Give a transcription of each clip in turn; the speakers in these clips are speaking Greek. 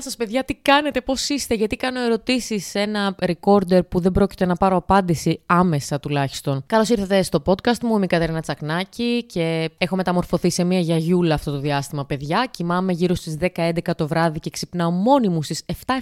Γεια σας, παιδιά, τι κάνετε, πώς είστε, γιατί κάνω ερωτήσεις σε ένα recorder που δεν πρόκειται να πάρω απάντηση άμεσα τουλάχιστον. Καλώς ήρθατε στο podcast μου, είμαι η Κατερίνα Τσακνάκη και έχω μεταμορφωθεί σε μια γιαγιούλα αυτό το διάστημα, παιδιά. Κοιμάμαι γύρω στις 10-11 το βράδυ και ξυπνάω μόνη μου στις 7-7.30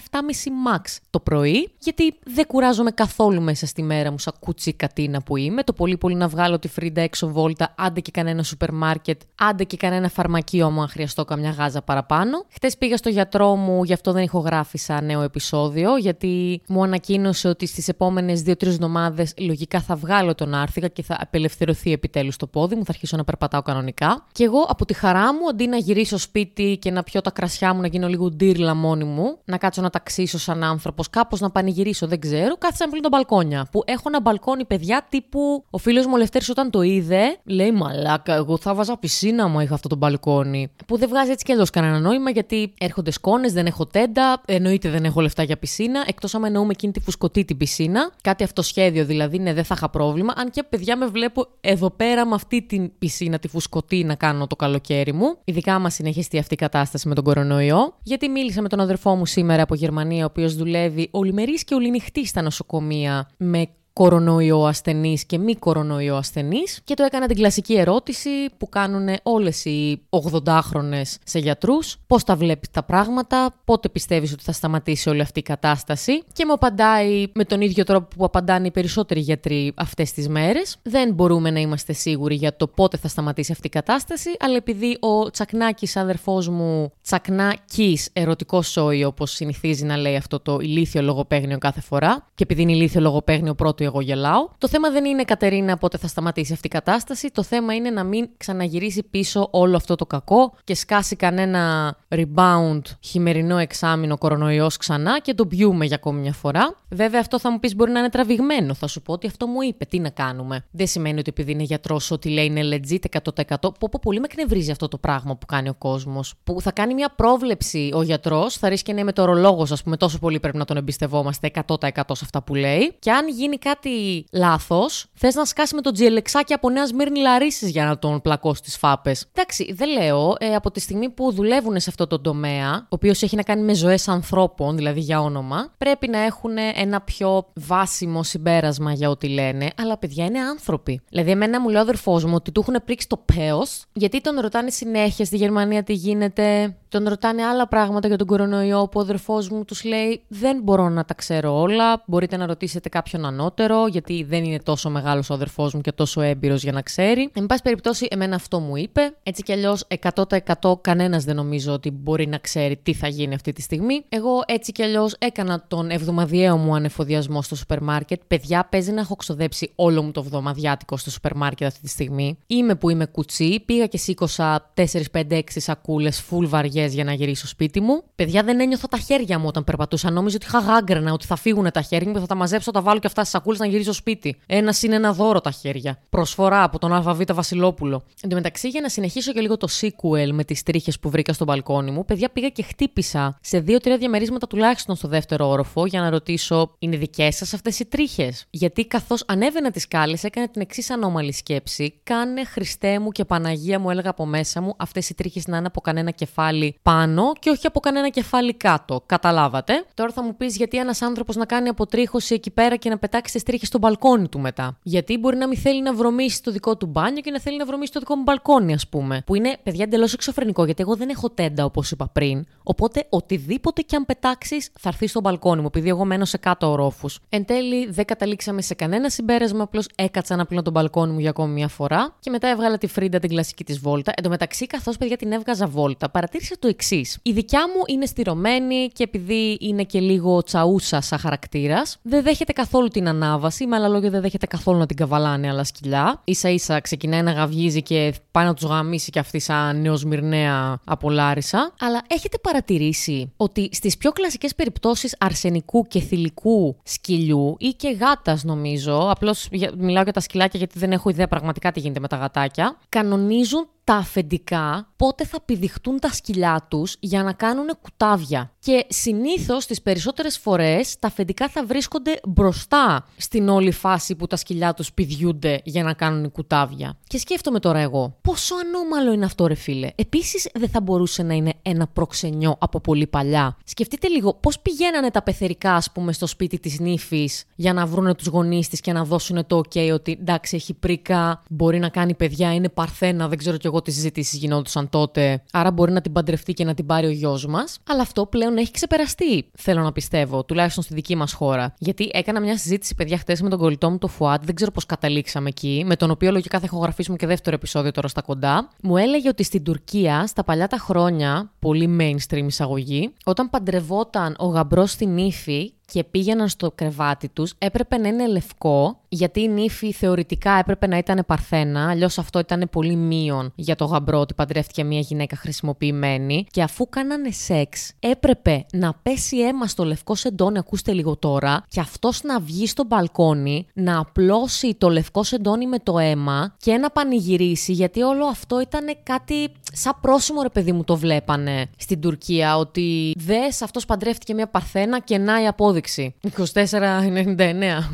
max το πρωί, γιατί δεν κουράζομαι καθόλου μέσα στη μέρα μου, σαν κουτσί κατίνα που είμαι. Το πολύ πολύ να βγάλω τη φρίντα έξω βόλτα, άντε και κανένα σούπερ μάρκετ, άντε και κανένα φαρμακείο μου αν χρειαστώ καμιά γάζα παραπάνω. Χτες πήγα στο γιατρό μου, γι' αυτό δεν ηχογράφησα νέο επεισόδιο, γιατί μου ανακοίνωσε ότι στις επόμενες 2-3 εβδομάδες λογικά θα βγάλω τον άρθικα και θα απελευθερωθεί επιτέλους το πόδι μου, θα αρχίσω να περπατάω κανονικά. Και εγώ από τη χαρά μου, αντί να γυρίσω σπίτι και να πιω τα κρασιά μου, να γίνω λίγο ντύρλα μόνη μου, να κάτσω να ταξίσω σαν άνθρωπος, κάπως να πανηγυρίσω, δεν ξέρω, κάθισα να πλύνω τα μπαλκόνια. Που έχω ένα μπαλκόνι, παιδιά, τύπου ο φίλος μου Λευτέρη όταν το είδε, λέει Μαλάκα, εγώ θα βάζα πισίνα μου είχα αυτό το μπαλκόνι. Που δεν βγάζει έτσι κι αλλιώς κανένα νόημα γιατί έρχονται σκόνες, δεν έχω τέντα, εννοείται δεν έχω λεφτά για πισίνα, εκτός αν εννοούμε εκείνη τη φουσκωτή την πισίνα. Κάτι αυτοσχέδιο δηλαδή, ναι, δεν θα είχα πρόβλημα. Αν και παιδιά με βλέπω εδώ πέρα με αυτή την πισίνα, τη φουσκωτή να κάνω το καλοκαίρι μου. Ειδικά άμα συνεχιστεί αυτή η κατάσταση με τον κορονοϊό. Γιατί μίλησα με τον αδερφό μου σήμερα από Γερμανία, ο οποίος δουλεύει ολημερής και ολινυχτή στα νοσοκομεία με κορονοϊό ασθενή και μη κορονοϊό ασθενή. Και το έκανα την κλασική ερώτηση που κάνουν όλες οι 80χρονε σε γιατρούς. Πώς τα βλέπεις τα πράγματα, πότε πιστεύεις ότι θα σταματήσει όλη αυτή η κατάσταση. Και μου απαντάει με τον ίδιο τρόπο που απαντάνε οι περισσότεροι γιατροί αυτές τις μέρες. Δεν μπορούμε να είμαστε σίγουροι για το πότε θα σταματήσει αυτή η κατάσταση, αλλά επειδή ο Τσακνάκης, αδερφός μου, Τσακνάκης, ερωτικό σόι, όπως συνηθίζει να λέει αυτό το ηλίθιο λογοπαίγνιο κάθε φορά, και επειδή είναι ηλίθιο λογοπαίγνιο πρώτο εγώ γελάω. Το θέμα δεν είναι, Κατερίνα, πότε θα σταματήσει αυτή η κατάσταση. Το θέμα είναι να μην ξαναγυρίσει πίσω όλο αυτό το κακό και σκάσει κανένα rebound χειμερινό εξάμεινο κορονοϊός ξανά και το πιούμε για ακόμη μια φορά. Βέβαια, αυτό θα μου πεις μπορεί να είναι τραβηγμένο. Θα σου πω ότι αυτό μου είπε. Τι να κάνουμε. Δεν σημαίνει ότι επειδή είναι γιατρός, ότι λέει είναι legit 100%. Πω, πω πολύ με εκνευρίζει αυτό το πράγμα που κάνει ο κόσμος. Που θα κάνει μια πρόβλεψη ο γιατρός, θα ρίσκει να είναι μετορολόγο, ας πούμε, τόσο πολύ πρέπει να τον εμπιστευόμαστε 100% σε αυτά που λέει. Και αν γίνει κάτι κάτι λάθος, θες να σκάσει με το τζιελεξάκι από Νέα Σμύρνη Λαρίσης για να τον πλακώσει τις φάπες. Εντάξει, δεν λέω. Ε, από τη στιγμή που δουλεύουν σε αυτό το τομέα, ο οποίος έχει να κάνει με ζωές ανθρώπων, δηλαδή για όνομα, πρέπει να έχουν ένα πιο βάσιμο συμπέρασμα για ό,τι λένε. Αλλά παιδιά είναι άνθρωποι. Δηλαδή, εμένα μου λέει ο αδερφός μου ότι του έχουν πρίξει το παίο, γιατί τον ρωτάνε συνέχεια στη Γερμανία τι γίνεται. Τον ρωτάνε άλλα πράγματα για τον κορονοϊό που ο αδερφός μου τους λέει: Δεν μπορώ να τα ξέρω όλα. Μπορείτε να ρωτήσετε κάποιον ανώτερο, γιατί δεν είναι τόσο μεγάλος ο αδερφός μου και τόσο έμπειρος για να ξέρει. Εν πάση περιπτώσει, εμένα αυτό μου είπε. Έτσι κι αλλιώς, 100% κανένας δεν νομίζω ότι μπορεί να ξέρει τι θα γίνει αυτή τη στιγμή. Εγώ έτσι κι αλλιώς έκανα τον εβδομαδιαίο μου ανεφοδιασμό στο σούπερ μάρκετ. Παιδιά, παίζει να έχω ξοδέψει όλο μου το εβδομαδιάτικο στο σούπερ μάρκετ αυτή τη στιγμή. Είμαι που είμαι κουτσί, πήγα και σήκωσα 4-5-6 σακούλες full βαριά για να γυρίσω σπίτι μου. Παιδιά, δεν ένιωθα τα χέρια μου όταν περπατούσα. Νόμιζα ότι είχα γάγκρενα, ότι θα φύγουν τα χέρια μου και θα τα μαζέψω, τα βάλω και αυτά στι σακούλε να γυρίσω σπίτι. Ένας είναι ένα δώρο τα χέρια. Προσφορά από τον ΑΒ Βασιλόπουλο. Εν τω μεταξύ, για να συνεχίσω και λίγο το sequel με τις τρίχες που βρήκα στο μπαλκόνι μου, παιδιά πήγα και χτύπησα σε δύο-τρία διαμερίσματα τουλάχιστον στο δεύτερο όροφο για να ρωτήσω, είναι δικές σας αυτές οι τρίχες; Γιατί καθώς ανέβαινα τις κάλε, έκανε την εξής ανώμαλη σκέψη. Κάνε Χριστέ μου και Παναγία μου, έλεγα από μέσα μου, αυτές οι τρίχες να είναι από κανένα κεφάλι πάνω και όχι από κανένα κεφάλι κάτω. Καταλάβατε. Τώρα θα μου πεις γιατί ένας άνθρωπος να κάνει αποτρίχωση εκεί πέρα και να πετάξει τι τρίχε στο μπαλκόνι του μετά. Γιατί μπορεί να μην θέλει να βρωμίσει το δικό του μπάνιο και να θέλει να βρωμίσει το δικό μου μπαλκόνι, ας πούμε. Που είναι, παιδιά, εντελώς εξωφρενικό γιατί εγώ δεν έχω τέντα όπως είπα πριν. Οπότε οτιδήποτε και αν πετάξεις θα έρθεις στο μπαλκόνι μου, επειδή εγώ μένω σε κάτω ορόφους. Εν τέλει δεν καταλήξαμε σε κανένα συμπέρασμα, απλώς έκατσα να πλύνω τον μπαλκόνι μου για ακόμη μια φορά και μετά έβγαλα τη φρίντα την κλασική της βόλτα. Εν τω μεταξύ, καθώς παιδιά την έβγαζα βόλτα, παρατήρησα το εξής. Η δικιά μου είναι στηρωμένη και επειδή είναι και λίγο τσαούσα σαν χαρακτήρας, δεν δέχεται καθόλου την ανάβαση. Με άλλα λόγια, δεν δέχεται καθόλου να την καβαλάνε άλλα σκυλιά. σα ίσα ξεκινάει να γαυγίζει και πάει να τους γαμίσει κι αυτή σαν νεοσμυρναία από Λάρισα. Αλλά έχετε παρατηρήσει ότι στις πιο κλασικές περιπτώσεις αρσενικού και θηλυκού σκυλιού ή και γάτας, νομίζω, απλώς μιλάω για τα σκυλάκια γιατί δεν έχω ιδέα πραγματικά τι γίνεται με τα γατάκια, κανονίζουν τα αφεντικά πότε θα πηδηχτούν τα σκυλιά τους για να κάνουν κουτάβια. Και συνήθως τις περισσότερες φορές τα αφεντικά θα βρίσκονται μπροστά στην όλη φάση που τα σκυλιά τους πηδιούνται για να κάνουν κουτάβια. Και σκέφτομαι τώρα εγώ, πόσο ανώμαλο είναι αυτό ρε φίλε. Επίσης δεν θα μπορούσε να είναι ένα προξενιό από πολύ παλιά. Σκεφτείτε λίγο πώς πηγαίνανε τα πεθερικά ας πούμε στο σπίτι της νύφης για να βρούνε τους γονείς της και να δώσουν το ok ότι εντάξει έχει πρίκα, μπορεί να κάνει παιδιά, είναι παρθένα, δεν ξέρω κι εγώ τι συζητήσει γινόντουσαν τότε. Άρα μπορεί να την παντρευτεί και να την πάρει ο γιος μας. Αλλά αυτό πλέον έχει ξεπεραστεί, θέλω να πιστεύω, τουλάχιστον στη δική μας χώρα. Γιατί έκανα μια συζήτηση, παιδιά, χτε με τον κολλητό μου το Φουάτ, δεν ξέρω πώς καταλήξαμε εκεί, με τον οποίο λογικά θα έχω γραφήσουμε και δεύτερο επεισόδιο τώρα στα κοντά. Μου έλεγε ότι στην Τουρκία, στα παλιά τα χρόνια, πολύ mainstream εισαγωγή, όταν παντρευόταν ο γαμπρός στην ύφη και πήγαιναν στο κρεβάτι τους, έπρεπε να είναι λευκό, γιατί η νύφη θεωρητικά έπρεπε να ήταν παρθένα, αλλιώς αυτό ήταν πολύ μείον για το γαμπρό ότι παντρεύτηκε μια γυναίκα χρησιμοποιημένη. Και αφού κάνανε σεξ, έπρεπε να πέσει αίμα στο λευκό σεντόνι, ακούστε λίγο τώρα, και αυτός να βγει στο μπαλκόνι, να απλώσει το λευκό σεντόνι με το αίμα και να πανηγυρίσει, γιατί όλο αυτό ήταν κάτι σαν πρόσημο ρε παιδί μου το βλέπανε στην Τουρκία, ότι δες αυτός παντρεύτηκε μια παρθένα και να η απόδειξη απόδειξη. 24,99.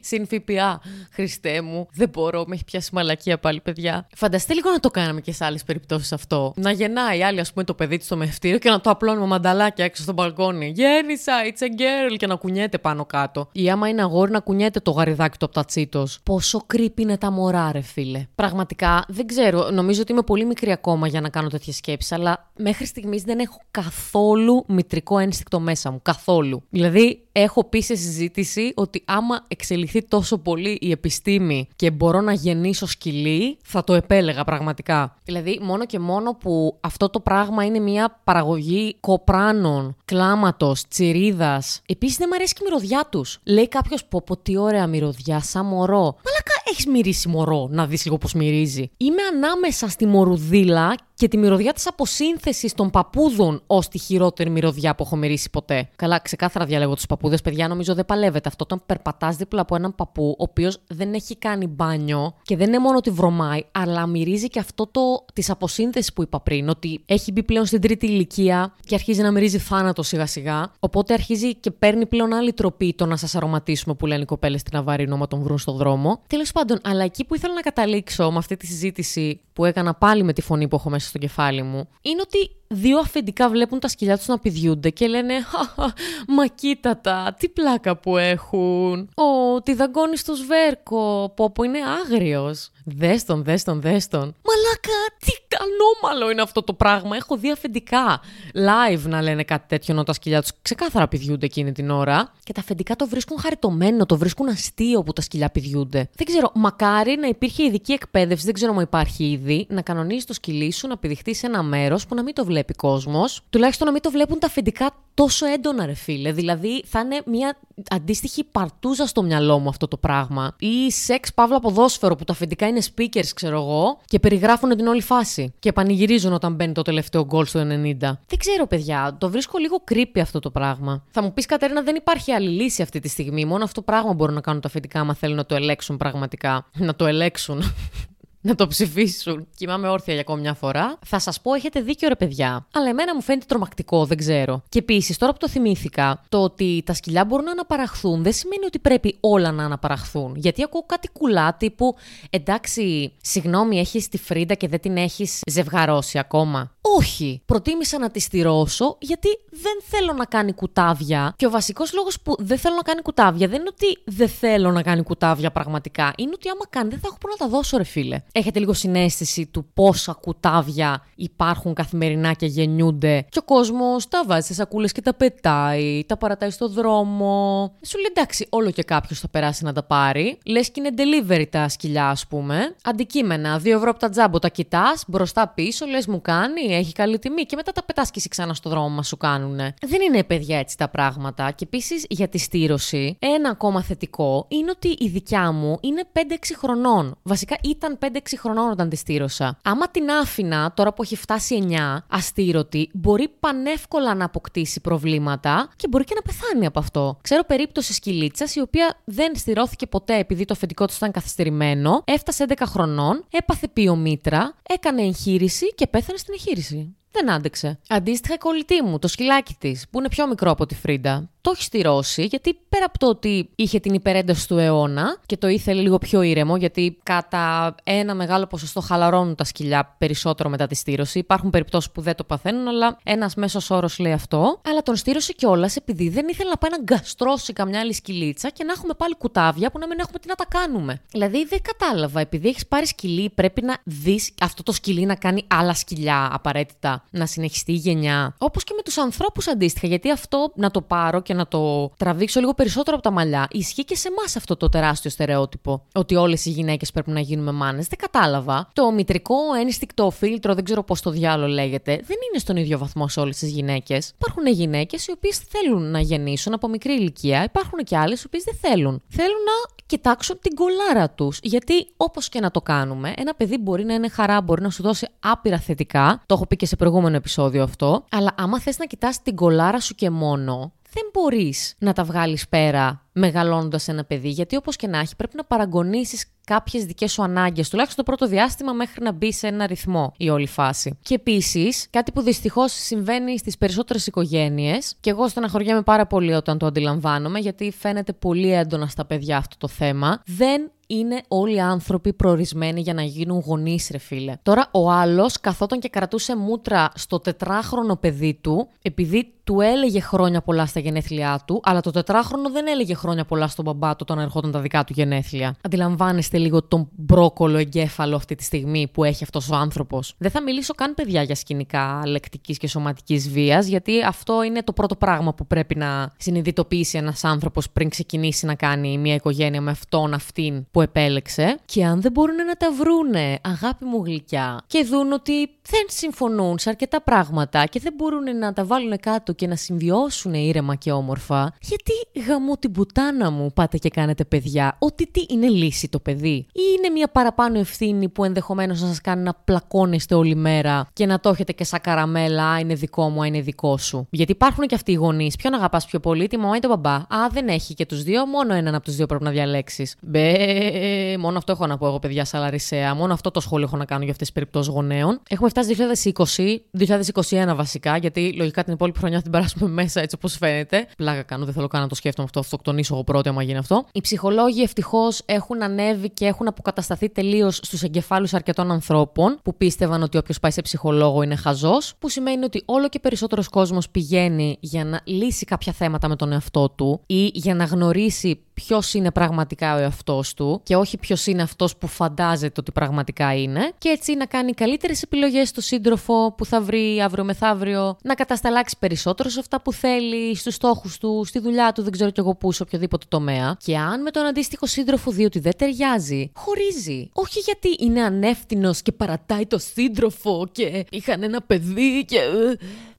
Συν ΦΠΑ. Χριστέ μου. Δεν μπορώ. Με έχει πιάσει μαλακία πάλι, παιδιά. Φανταστείτε λίγο να το κάναμε και σε άλλες περιπτώσεις αυτό. Να γεννάει άλλη, ας πούμε, το παιδί της στο μευτήριο και να το απλώνουμε μανταλάκια έξω στο μπαλκόνι. Γέννησα, it's a girl. Και να κουνιέται πάνω κάτω. Ή άμα είναι αγόρι να κουνιέται το γαριδάκι του από τα τσίτος. Πόσο creepy είναι τα μωρά, ρε φίλε. Πραγματικά δεν ξέρω. Νομίζω ότι είμαι πολύ μικρή ακόμα για να κάνω τέτοιες σκέψεις, αλλά μέχρι στιγμής δεν έχω καθόλου μητρικό ένστικτο μέσα μου. Καθόλου. Δηλαδή, Δηλαδή, έχω πει σε συζήτηση ότι άμα εξελιχθεί τόσο πολύ η επιστήμη και μπορώ να γεννήσω σκυλί, θα το επέλεγα πραγματικά. Δηλαδή, μόνο και μόνο που αυτό το πράγμα είναι μια παραγωγή κοπράνων, κλάματος, τσιρίδας. Επίσης, δεν μου αρέσει και η μυρωδιά τους. Λέει κάποιος, πω, πω, τι ωραία μυρωδιά, σαν μωρό. Μαλάκα, έχεις μυρίσει μωρό, να δεις λίγο πώς μυρίζει. Είμαι ανάμεσα στη μορουδίλα και τη μυρωδιά της αποσύνθεσης των παππούδων ως τη χειρότερη μυρωδιά που έχω μυρίσει ποτέ. Καλά, ξεκάθαρα διαλέγω τους παππούδες, παιδιά, νομίζω δεν παλεύεται αυτό. Όταν περπατάς δίπλα από έναν παππού, ο οποίος δεν έχει κάνει μπάνιο και δεν είναι μόνο ότι βρωμάει, αλλά μυρίζει και αυτό το της αποσύνθεσης που είπα πριν, ότι έχει μπει πλέον στην τρίτη ηλικία και αρχίζει να μυρίζει θάνατο σιγά-σιγά. Οπότε αρχίζει και παίρνει πλέον άλλη τροπή το να σας αρωματίσουμε που λένε οι κοπέλες στην Αβαρίνο, μα τον βρουν στον δρόμο. Τέλος πάντων, αλλά εκεί που ήθελα να καταλήξω με αυτή τη συζήτηση που έκανα πάλι με τη φωνή που έχω μέσα στο κεφάλι μου, είναι ότι δύο αφεντικά βλέπουν τα σκυλιά τους να πηδιούνται και λένε «Μα κοίτα τα, τι πλάκα που έχουν». «Ω, τη δαγκώνεις στο σβέρκο, πω πω είναι άγριος». «Δες τον, δες τον, δες τον». «Μαλάκα, τι ανώμαλο είναι αυτό το πράγμα. Έχω δει αφεντικά live να λένε κάτι τέτοιο ενώ τα σκυλιά τους ξεκάθαρα πηδιούνται εκείνη την ώρα. Και τα αφεντικά το βρίσκουν χαριτωμένο, το βρίσκουν αστείο που τα σκυλιά πηδιούνται. Δεν ξέρω, μακάρι να υπήρχε ειδική εκπαίδευση, δεν ξέρω αν υπάρχει ήδη, να κανονίζει το σκυλί σου να πηδηχτείς σε ένα μέρος που να μην το βλέπει κόσμος. Τουλάχιστον να μην το βλέπουν τα αφεντικά τόσο έντονα, ρε φίλε. Δηλαδή θα είναι μια αντίστοιχη παρτούζα στο μυαλό μου αυτό το πράγμα. Ή σεξ παύλα ποδόσφαιρο που τα αφεντικά είναι speakers, ξέρω εγώ, και περιγράφουν την όλη φάση. Και πανηγυρίζουν όταν μπαίνει το τελευταίο γκολ στο 90. Δεν ξέρω, παιδιά, το βρίσκω λίγο creepy αυτό το πράγμα. Θα μου πεις, Κατερίνα, δεν υπάρχει άλλη λύση αυτή τη στιγμή. Μόνο αυτό το πράγμα μπορούν να κάνουν τα αφεντικά, άμα θέλουν να το ελέξουν πραγματικά. Να το ελέξουν να το ψηφίσουν. Κοιμάμαι όρθια για ακόμη μια φορά. Θα σας πω, έχετε δίκιο ρε παιδιά. Αλλά εμένα μου φαίνεται τρομακτικό, δεν ξέρω. Και επίσης, τώρα που το θυμήθηκα, το ότι τα σκυλιά μπορούν να αναπαραχθούν δεν σημαίνει ότι πρέπει όλα να αναπαραχθούν. Γιατί ακούω κάτι κουλά τύπου, εντάξει, συγγνώμη, έχεις τη φρίντα και δεν την έχεις ζευγαρώσει ακόμα. Όχι. Προτίμησα να της στηρώσω γιατί δεν θέλω να κάνει κουτάβια. Και ο βασικός λόγος που δεν θέλω να κάνει κουτάβια δεν είναι ότι δεν θέλω να κάνει κουτάβια πραγματικά. Είναι ότι άμα κάνει δεν θα έχω που να τα δώσω, ρε φίλε. Έχετε λίγο συνέστηση του πόσα κουτάβια υπάρχουν καθημερινά και γεννιούνται. Και ο κόσμος τα βάζει σε σακούλες και τα πετάει, τα παρατάει στο δρόμο. Σου λέει εντάξει, όλο και κάποιος θα περάσει να τα πάρει. Λες και είναι delivery τα σκυλιά, ας πούμε. Αντικείμενα, 2 ευρώ από τα τζάμπο τα κοιτάς, μπροστά πίσω, λες μου κάνει, έχει καλή τιμή και μετά τα πετάς και εσύ ξανά στο δρόμο μα σου κάνουνε. Δεν είναι παιδιά έτσι τα πράγματα. Και επίσης για τη στήρωση, ένα ακόμα θετικό είναι ότι η δικιά μου είναι 5-6 χρονών. Βασικά ήταν 5-6 6 χρονών όταν τη στήρωσα. Άμα την άφηνα τώρα που έχει φτάσει 9, αστήρωτη, μπορεί πανεύκολα να αποκτήσει προβλήματα και μπορεί και να πεθάνει από αυτό. Ξέρω περίπτωση σκυλίτσας η οποία δεν στηρώθηκε ποτέ επειδή το αφεντικό του ήταν καθυστερημένο, έφτασε 11 χρονών, έπαθε ποιομήτρα, έκανε εγχείρηση και πέθανε στην εγχείρηση. Δεν άντεξε. Αντίστοιχα, η κολλητή μου, το σκυλάκι της, που είναι πιο μικρό από τη Φρίντα, το έχει στηρώσει, γιατί πέρα από το ότι είχε την υπερένταση του αιώνα και το ήθελε λίγο πιο ήρεμο, γιατί κατά ένα μεγάλο ποσοστό χαλαρώνουν τα σκυλιά περισσότερο μετά τη στήρωση. Υπάρχουν περιπτώσεις που δεν το παθαίνουν, αλλά ένας μέσος όρος λέει αυτό. Αλλά τον στήρωσε κιόλας επειδή δεν ήθελε να πάει να γκαστρώσει καμιά άλλη σκυλίτσα και να έχουμε πάλι κουτάβια που να μην έχουμε τι να τα κάνουμε. Δηλαδή δεν κατάλαβα, επειδή έχεις πάρει σκυλί, πρέπει να δεις αυτό το σκυλί να κάνει άλλα σκυλιά απαραίτητα, να συνεχιστεί η γενιά. Όπως και με τους ανθρώπους αντίστοιχα, γιατί αυτό να το πάρω και να το τραβήξω λίγο περισσότερο από τα μαλλιά, ισχύει και σε εμάς αυτό το τεράστιο στερεότυπο. Ότι όλες οι γυναίκες πρέπει να γίνουμε μάνες. Δεν κατάλαβα. Το μητρικό ένστικτο φίλτρο, δεν ξέρω πώς το διάλογο λέγεται, δεν είναι στον ίδιο βαθμό σε όλες τις γυναίκες. Υπάρχουν γυναίκες οι οποίες θέλουν να γεννήσουν από μικρή ηλικία, υπάρχουν και άλλες οι οποίες δεν θέλουν. Θέλουν να κοιτάξουν την κολάρα τους. Γιατί όπως και να το κάνουμε, ένα παιδί μπορεί να είναι χαρά, μπορεί να σου δώσει άπειρα θετικά. Το έχω πει και σε προηγούμενο επεισόδιο αυτό. Αλλά άμα θες να κοιτάς την κολάρα σου και μόνο, δεν μπορείς να τα βγάλεις πέρα μεγαλώνοντας ένα παιδί, γιατί όπως και να έχει, πρέπει να παραγωνίσεις κάποιες δικές σου ανάγκες, τουλάχιστον το πρώτο διάστημα μέχρι να μπει σε ένα ρυθμό η όλη φάση. Και επίσης, κάτι που δυστυχώς συμβαίνει στις περισσότερες οικογένειες, και εγώ στεναχωριέμαι πάρα πολύ όταν το αντιλαμβάνομαι, γιατί φαίνεται πολύ έντονα στα παιδιά αυτό το θέμα, δεν είναι όλοι οι άνθρωποι προορισμένοι για να γίνουν γονείς, ρε φίλε. Τώρα, ο άλλος καθόταν και κρατούσε μούτρα στο τετράχρονο παιδί του, επειδή του έλεγε χρόνια πολλά στα γενέθλιά του, αλλά το τετράχρονο δεν έλεγε χρόνια πολλά στον μπαμπά του όταν ερχόταν τα δικά του γενέθλια. Αντιλαμβάνεστε λίγο τον μπρόκολο εγκέφαλο αυτή τη στιγμή που έχει αυτός ο άνθρωπος; Δεν θα μιλήσω καν παιδιά για σκηνικά λεκτικής και σωματικής βίας, γιατί αυτό είναι το πρώτο πράγμα που πρέπει να συνειδητοποιήσει ένας άνθρωπος πριν ξεκινήσει να κάνει μια οικογένεια με αυτόν αυτήν που επέλεξε. Και αν δεν μπορούν να τα βρούνε, αγάπη μου γλυκιά, και δουν ότι δεν συμφωνούν σε αρκετά πράγματα και δεν μπορούν να τα βάλουν κάτω και να συμβιώσουν ήρεμα και όμορφα, γιατί γαμώ την πουτάνα μου πάτε και κάνετε παιδιά, ότι τι είναι λύση το παιδί, ή είναι μια παραπάνω ευθύνη που ενδεχομένως να σας κάνει να πλακώνεστε όλη μέρα και να το έχετε και σαν καραμέλα, α είναι δικό μου, α είναι δικό σου. Γιατί υπάρχουν και αυτοί οι γονείς. Ποιον αγαπάς πιο πολύ, τη μαμά ή τον μπαμπά; Α, δεν έχει και τους δύο, μόνο έναν από τους δύο πρέπει να διαλέξεις. Μπε, μόνο αυτό έχω να πω εγώ, παιδιά, σαλαρισέα. Μόνο αυτό το σχόλιο έχω να κάνω για αυτές τις περιπτώσεις γονέων. Έχουμε φτάσει 2020, 2021 βασικά, γιατί λογικά την υπόλοιπη χρονιά θα την περάσουμε μέσα έτσι όπως φαίνεται. Πλάκα κάνω, δεν θέλω καν να το σκέφτομαι αυτό, αυτοκτονήσω εγώ πρώτη άμα γίνει αυτό. Οι ψυχολόγοι ευτυχώς έχουν ανέβει και έχουν αποκατασταθεί τελείως στους εγκεφάλους αρκετών ανθρώπων που πίστευαν ότι όποιος πάει σε ψυχολόγο είναι χαζός, που σημαίνει ότι όλο και περισσότερος κόσμος πηγαίνει για να λύσει κάποια θέματα με τον εαυτό του ή για να γνωρίσει ποιος είναι πραγματικά ο εαυτός του και όχι ποιος είναι αυτός που φαντάζεται ότι πραγματικά είναι, και έτσι να κάνει καλύτερες επιλογές στο σύντροφο που θα βρει αύριο μεθαύριο, να κατασταλάξει περισσότερο σε αυτά που θέλει, στους στόχους του, στη δουλειά του, δεν ξέρω κι εγώ πού, σε οποιοδήποτε τομέα. Και αν με τον αντίστοιχο σύντροφο δει ότι δεν ταιριάζει, χωρίζει. Όχι γιατί είναι ανεύθυνος και παρατάει το σύντροφο και είχαν ένα παιδί και.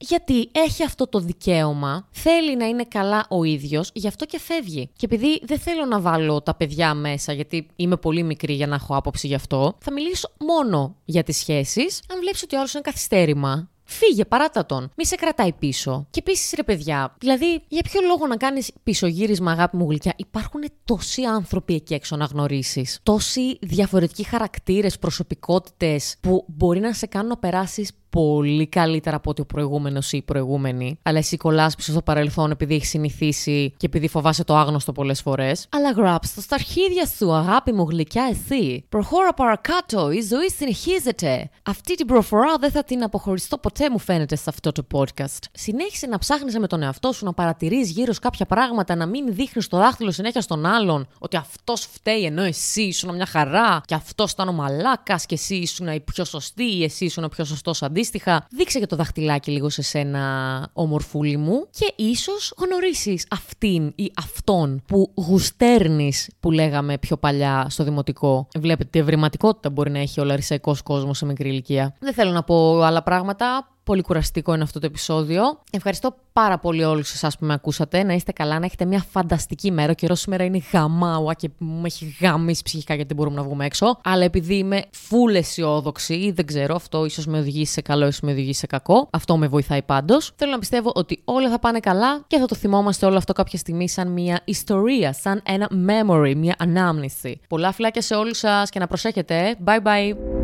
Ε, γιατί έχει αυτό το δικαίωμα, θέλει να είναι καλά ο ίδιος, γι' αυτό και φεύγει. Και επειδή δεν θέλω να βάλω τα παιδιά μέσα, γιατί είμαι πολύ μικρή για να έχω άποψη γι' αυτό, θα μιλήσω μόνο για τις σχέσεις. Αν βλέπεις ότι ο άλλος είναι καθυστέρημα, Φύγε, παράτα τον. Μη σε κρατάει πίσω. Και επίσης, ρε παιδιά, δηλαδή, για ποιο λόγο να κάνεις πισωγύρισμα, αγάπη μου γλυκιά; Υπάρχουν τόσοι άνθρωποι εκεί έξω να γνωρίσεις. Τόσοι διαφορετικοί χαρακτήρες, προσωπικότητες που μπορεί να σε κάνουν να περάσεις πολύ καλύτερα από ότι ο προηγούμενος ή η προηγούμενη. Αλλά εσύ κολλά πίσω στο παρελθόν επειδή έχεις συνηθίσει και επειδή φοβάσαι το άγνωστο πολλές φορές. Αλλά γράψτε στα αρχίδια σου, αγάπη μου γλυκιά εσύ. Προχώρα παρακάτω, η ζωή συνεχίζεται. Αυτή την προφορά δεν θα την αποχωριστώ ποτέ, μου φαίνεται, σε αυτό το podcast. Συνέχισε να ψάχνει με τον εαυτό σου, να παρατηρείς γύρω σου κάποια πράγματα, να μην δείχνεις το δάχτυλο συνέχεια στον άλλον ότι αυτός φταίει ενώ εσύ ήσουν μια χαρά και αυτός ήταν ο μαλάκας και εσύ ήσουν η πιο σωστή ή εσύ ήσουν ο πιο σωστός αντίστοιχος αντίστοιχα, δείξε και το δαχτυλάκι λίγο σε σένα, ομορφούλη μου, και ίσως γνωρίσεις αυτήν ή αυτόν που γουστέρνεις, που λέγαμε πιο παλιά στο δημοτικό. Βλέπετε τι ευρηματικότητα μπορεί να έχει ο λαρισαϊκός κόσμος σε μικρή ηλικία. Δεν θέλω να πω άλλα πράγματα Πολύ κουραστικό είναι αυτό το επεισόδιο. Ευχαριστώ πάρα πολύ όλους εσάς που με ακούσατε. Να είστε καλά, να έχετε μια φανταστική μέρα. Ο καιρός σήμερα είναι γαμάουα και μου έχει γαμίσει ψυχικά γιατί δεν μπορούμε να βγούμε έξω. Αλλά επειδή είμαι full αισιόδοξη, ή δεν ξέρω, αυτό ίσως με οδηγήσει σε καλό, ίσως με οδηγήσει σε κακό. Αυτό με βοηθάει πάντως. Θέλω να πιστεύω ότι όλα θα πάνε καλά και θα το θυμόμαστε όλο αυτό κάποια στιγμή σαν μια ιστορία, σαν ένα memory, μια ανάμνηση. Πολλά φιλάκια σε όλους σας και να προσέχετε. Bye bye.